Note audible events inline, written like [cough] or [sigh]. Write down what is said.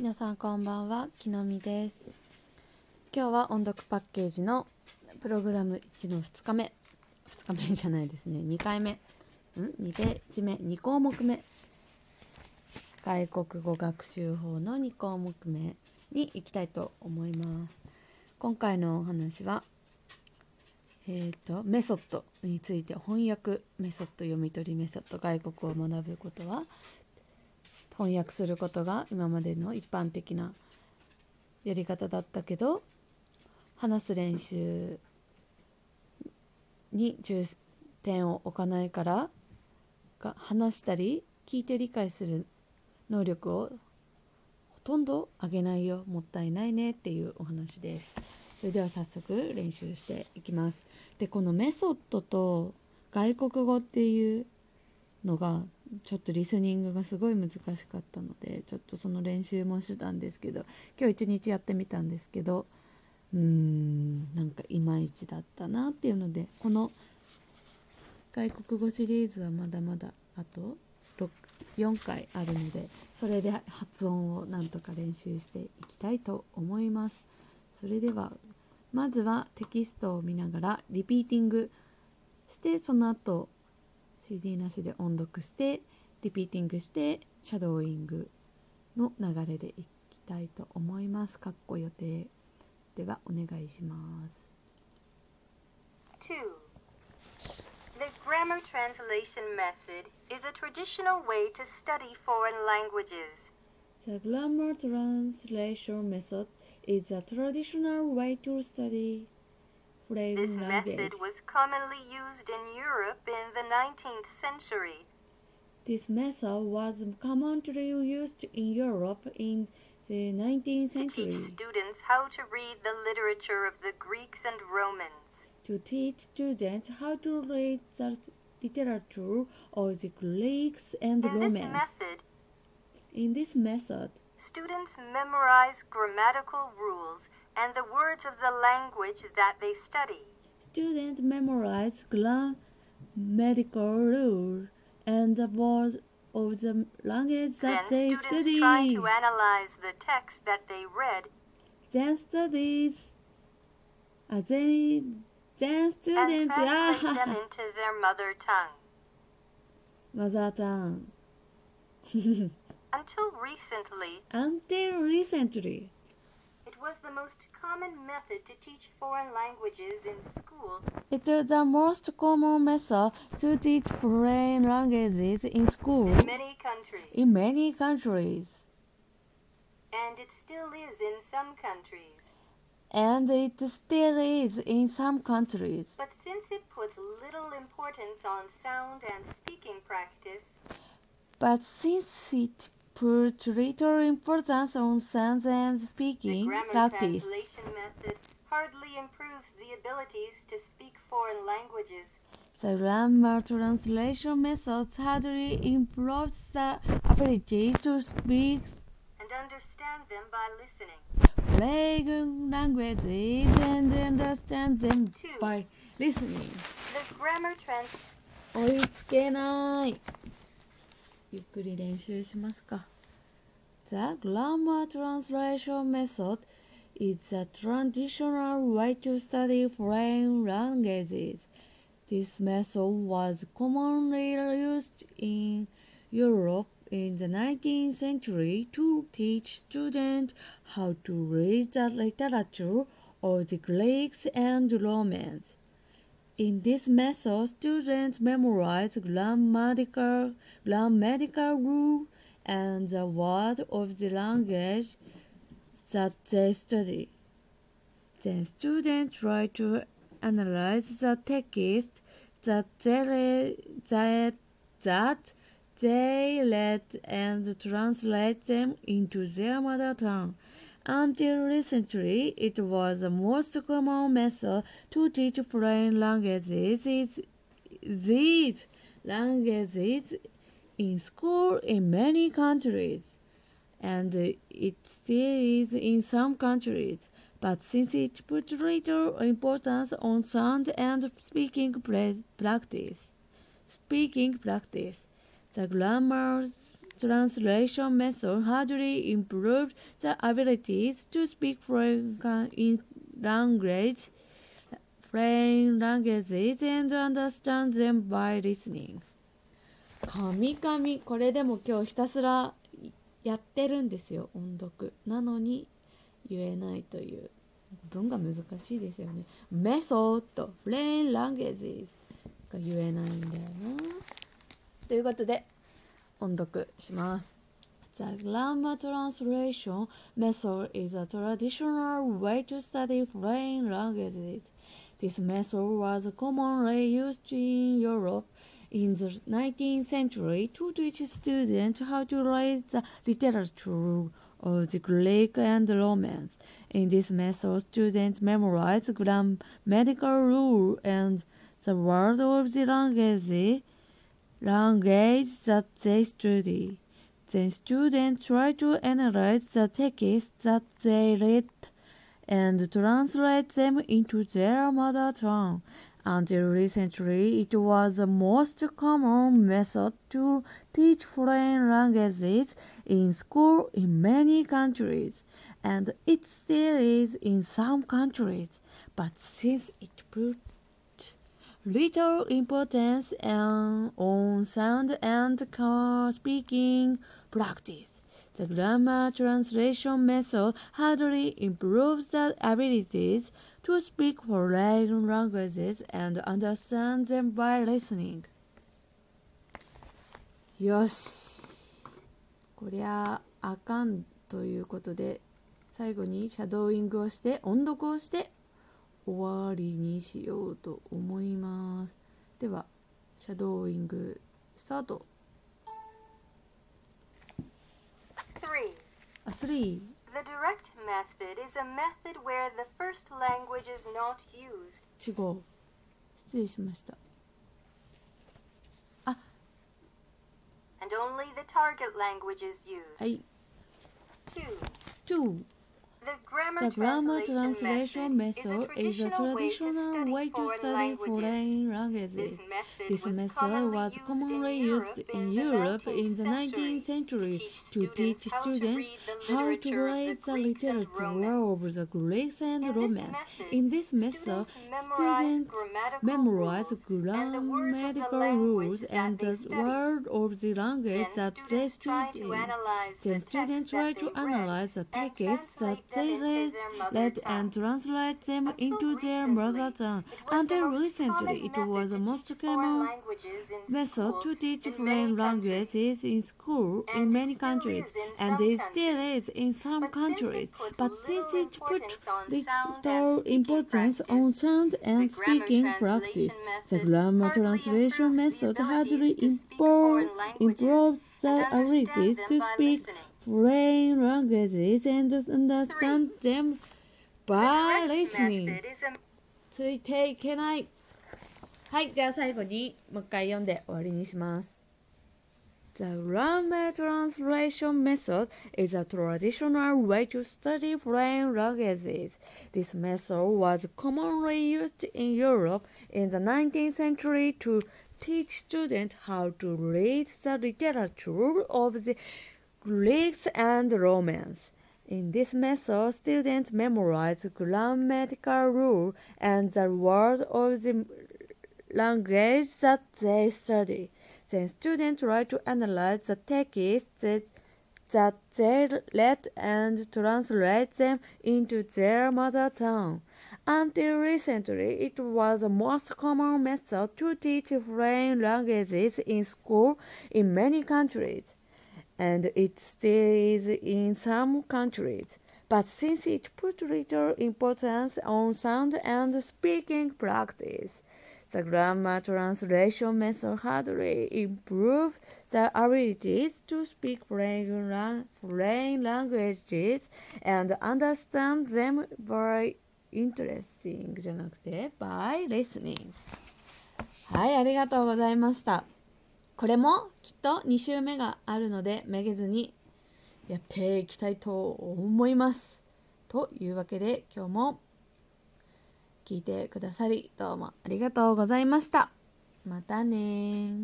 皆さんこんばんはきのみです。今日は音読パッケージのプログラム1の2日目。2日目じゃないですね。2回目。ん？2ページ目。2項目目。外国語学習法の2項目目に行きたいと思います。今回のお話はえーと、メソッドについて翻訳メソッド読み取りメソッド外国を学ぶことは翻訳することが今までの一般的なやり方だったけど話す練習に重点を置かないからが話したり聞いて理解する能力をほとんど上げないよもったいないねっていうお話です。それでは早速練習していきます。でこのメソッドと外国語っていうのがちょっとリスニングがすごい難しかったのでちょっとその練習もしてたんですけど今日一日やってみたんですけどうーんなんかいまいちだったなっていうのでこの外国語シリーズはまだまだあと4回あるのでそれで発音をなんとか練習していきたいと思います。それではまずはテキストを見ながらリピーティングしてその後 CD なしで音読してリピーティングしてシャドーイングの流れでいきたいと思います。かっこ予定ではお願いします。2. The grammar translation method is a traditional way to study foreign languages. The grammar translation method is a traditional way to study this method was commonly used in Europe in the 19th century. This method was commonly used in Europe in the 19th century. To teach students how to read the literature of the Greeks and Romans. To teach students how to read the literature of the Greeks and in Romans. This method, in this method, students memorize grammatical rules and the words of the language that they study. Students memorize grammatical rules and the words of the language that then they students study. try to analyze the text that they read. Then studies. Uh, they, then and students [laughs] translate ah, them into their mother tongue. mother tongue. [laughs] Until recently, Until recently, was the most common method to teach foreign languages in school. it is the most common method to teach foreign languages in school in many countries. in many countries. and it still is in some countries. And it still is in some countries. But since it puts little importance on sound and speaking practice, But since it puts little importance on sounds and the speaking grammar practice, translation method hardly improves the abilities to speak foreign languages. the grammar translation method hardly improves the ability to speak and understand them by listening. foreign languages and understand them Two. by listening. The grammar trans 追いつけない。 ゆっくり練習しますか。The grammar translation method is a traditional way to study foreign languages. This method was commonly used in Europe in the 19th century to teach students how to read the literature of the Greeks and Romans. In this method, students memorize grammatical, grammatical rule and the word of the language that they study. Then students try to analyze the text that they that, that they read and translate them into their mother tongue. Until recently, it was the most common method to teach foreign languages. These languages in school in many countries, and it still is in some countries. But since it put little importance on sound and speaking practice, speaking practice, the grammar translation method hardly improved the abilities to speak foreign language, foreign languages and understand them by listening. 神々これでも今日ひたすらやってるんですよ音読なのに言えないという文が難しいですよねメソッドフレインランゲージが言えないんだよなということで音読します The grammar translation method is a traditional way to study foreign languages. This method was commonly used in Europe in the 19th century to teach students how to read the literature of the Greek and Romance. In this method, students memorize grammatical rule and the word of the language, language that they study. Then students try to analyze the text that they read and translate them into their mother tongue. Until recently, it was the most common method to teach foreign languages in school in many countries, and it still is in some countries. But since it put little importance and on sound and speaking practice, the grammar translation method hardly improves the abilities to speak foreign languages and understand them by listening. よし。こりゃあかんということで、最後にシャドーイングをして音読をして終わりにしようと思います。では、シャドーイングスタート。3. あ、3。The direct method is a method where the first language is not used. 違う。失礼しました。and only the target language is used. はい。2. 2. The grammar, translation, method is a traditional way to study foreign languages. This method, was, commonly, used in Europe in the 19th century to teach students how to read the literature of the Greeks and Romans. In this method, students memorize grammatical rules and the word of the language that they study. Then students try to analyze the texts that they read, read and translate them into their mother tongue. Until recently, it was the most common method to teach foreign languages in school in many countries, and it still is in some countries. But since it put little importance on sound and speaking practice, the grammar translation method hardly improve, improves the ability to speak foreign languages and understand them by listening. ついていけない。はい、じゃあ最後にもう一回読んで終わりにします。The grammar translation method is a traditional way to study foreign languages. This method was commonly used in Europe in the 19th century to teach students how to read the literature of the Greeks and Romans. In this method, students memorize grammatical rules and the word of the language that they study. Then students try to analyze the text that they read and translate them into their mother tongue. Until recently, it was the most common method to teach foreign languages in school in many countries, and it still is in some countries. But since it put little importance on sound and speaking practice, the grammar translation method hardly improved the abilities to speak foreign, lang- foreign languages and understand them by interesting じゃなくて by listening はいありがとうございました これもきっと2週目があるのでめげずにやっていきたいと思います。というわけで今日も聞いてくださりどうもありがとうございました。またね